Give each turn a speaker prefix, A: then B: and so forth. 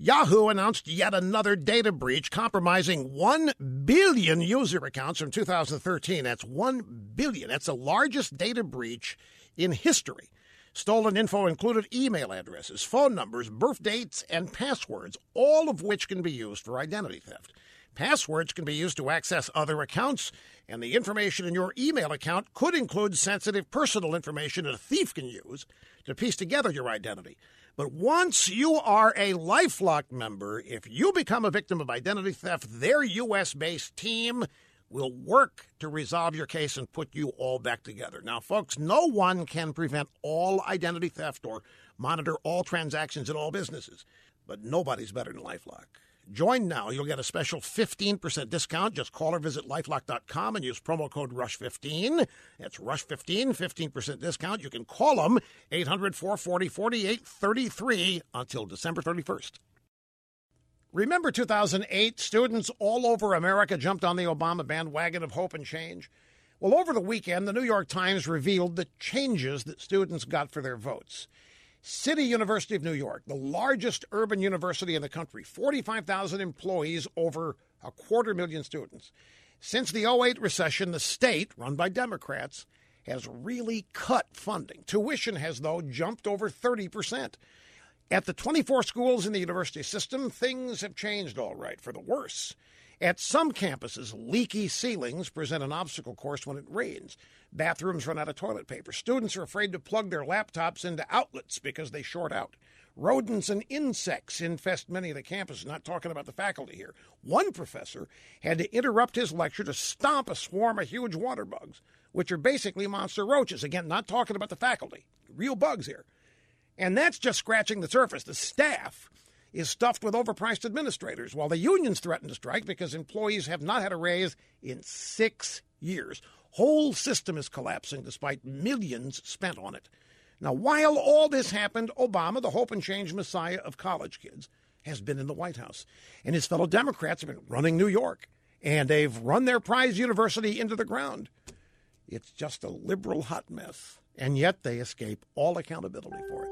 A: Yahoo announced yet another data breach compromising 1 billion user accounts from 2013. That's 1 billion. That's the largest data breach in history. Stolen info included email addresses, phone numbers, birth dates, and passwords, all of which can be used for identity theft. Passwords can be used to access other accounts, and the information in your email account could include sensitive personal information that a thief can use to piece together your identity. But once you are a Lifelock member, if you become a victim of identity theft, their U.S. based team will work to resolve your case and put you all back together. Now, folks, no one can prevent all identity theft or monitor all transactions in all businesses, but nobody's better than Lifelock. Join now. You'll get a special 15% discount. Just call or visit lifelock.com and use promo code RUSH15. That's RUSH15, 15% discount. You can call them 800 440 4833 until December 31st. Remember 2008? Students all over America jumped on the Obama bandwagon of hope and change. Well, over the weekend, the New York Times revealed the changes that students got for their votes. City University of New York, the largest urban university in the country, 45,000 employees, over a quarter million students. Since the 08 recession, the state, run by Democrats, has really cut funding. Tuition has, though, jumped over 30%. At the 24 schools in the university system, things have changed all right for the worse. At some campuses, leaky ceilings present an obstacle course when it rains. Bathrooms run out of toilet paper. Students are afraid to plug their laptops into outlets because they short out. Rodents and insects infest many of the campuses, not talking about the faculty here. One professor had to interrupt his lecture to stomp a swarm of huge water bugs, which are basically monster roaches. Again, not talking about the faculty. Real bugs here. And that's just scratching the surface. The staff is stuffed with overpriced administrators, while the unions threaten to strike because employees have not had a raise in six years. Whole system is collapsing despite millions spent on it. Now, while all this happened, Obama, the hope and change messiah of college kids, has been in the White House. And his fellow Democrats have been running New York. And they've run their prize university into the ground. It's just a liberal hot mess. And yet they escape all accountability for it.